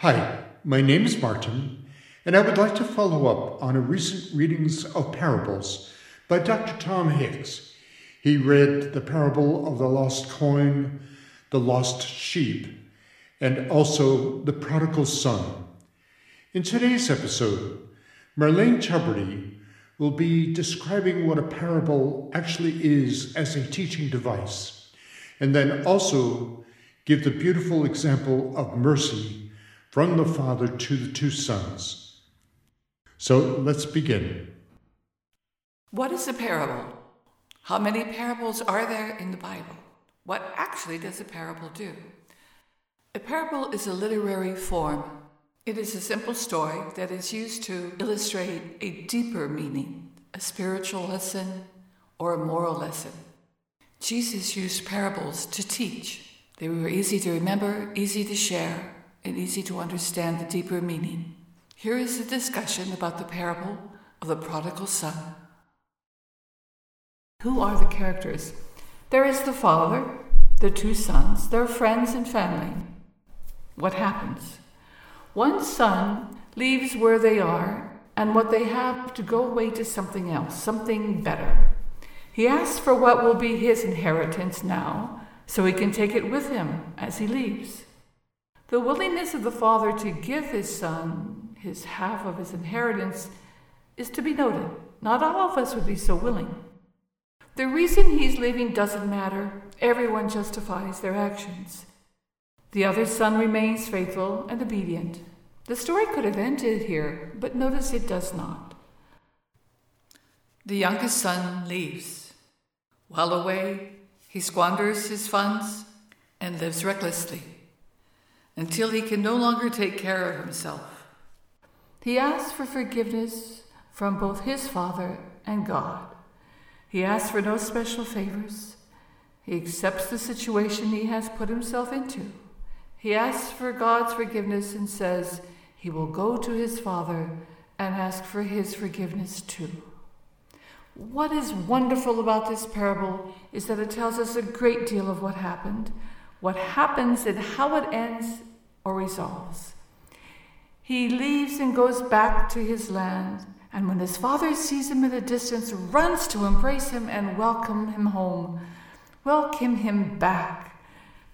Hi, my name is Martin, and I would like to follow up on a recent readings of parables by Dr. Tom Hicks. He read the parable of the lost coin, the lost sheep, and also the prodigal son. In today's episode, Marlane Tubridy will be describing what a parable actually is as a teaching device, and then also give the beautiful example of mercy from the Father to the two sons. So let's begin. What is a parable? How many parables are there in the Bible? What actually does a parable do? A parable is a literary form. It is a simple story that is used to illustrate a deeper meaning, a spiritual lesson, or a moral lesson. Jesus used parables to teach. They were easy to remember, easy to share, and easy to understand the deeper meaning. Here is a discussion about the parable of the prodigal son. Who are the characters? There is the father, the two sons, their friends and family. What happens? One son leaves where they are and what they have to go away to something else, something better. He asks for what will be his inheritance now so he can take it with him as he leaves. The willingness of the Father to give his Son his half of his inheritance is to be noted. Not all of us would be so willing. The reason he's leaving doesn't matter. Everyone justifies their actions. The other son remains faithful and obedient. The story could have ended here, but notice it does not. The youngest son leaves. While away, he squanders his funds and lives recklessly until he can no longer take care of himself. He asks for forgiveness from both his Father and God. He asks for no special favors. He accepts the situation he has put himself into. He asks for God's forgiveness and says he will go to his Father and ask for his forgiveness too. What is wonderful about this parable is that it tells us a great deal of what happened, what happens and how it ends or resolves. He leaves and goes back to his land, and when his father sees him in the distance, runs to embrace him and welcome him home, welcome him back.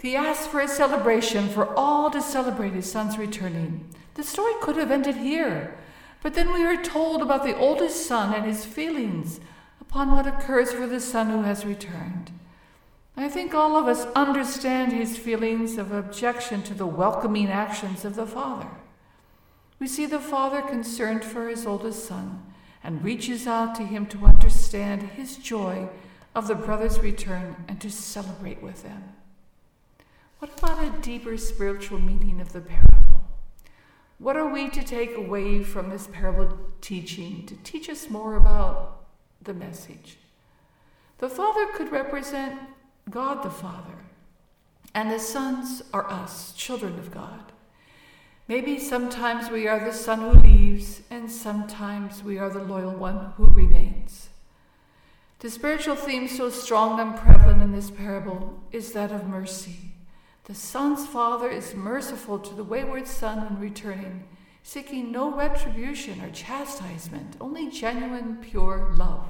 He asks for a celebration for all to celebrate his son's returning. The story could have ended here, but then we are told about the oldest son and his feelings upon what occurs for the son who has returned. I think all of us understand his feelings of objection to the welcoming actions of the Father. We see the Father concerned for his oldest son and reaches out to him to understand his joy of the brother's return and to celebrate with them. What about a deeper spiritual meaning of the parable? What are we to take away from this parable teaching to teach us more about the message? The Father could represent God the Father, and the sons are us, children of God. Maybe sometimes we are the son who leaves, and sometimes we are the loyal one who remains. The spiritual theme so strong and prevalent in this parable is that of mercy. The son's father is merciful to the wayward son when returning, seeking no retribution or chastisement, only genuine, pure love.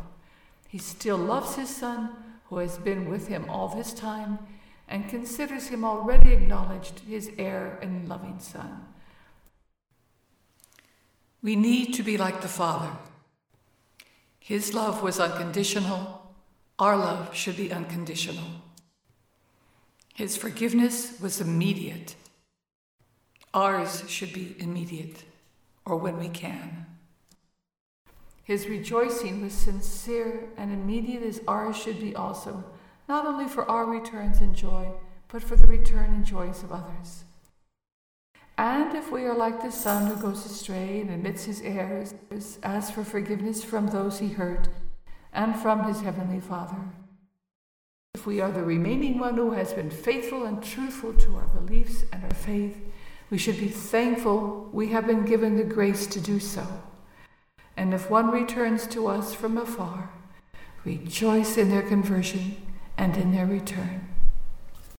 He still loves his son who has been with him all this time and considers him already acknowledged his heir and loving son. We need to be like the Father. His love was unconditional. Our love should be unconditional. His forgiveness was immediate. Ours should be immediate, or when we can. His rejoicing was sincere and immediate as ours should be also, not only for our returns and joy, but for the return and joys of others. And if we are like the son who goes astray and admits his errors, asks for forgiveness from those he hurt and from his heavenly Father. If we are the remaining one who has been faithful and truthful to our beliefs and our faith, we should be thankful we have been given the grace to do so. And if one returns to us from afar, rejoice in their conversion and in their return.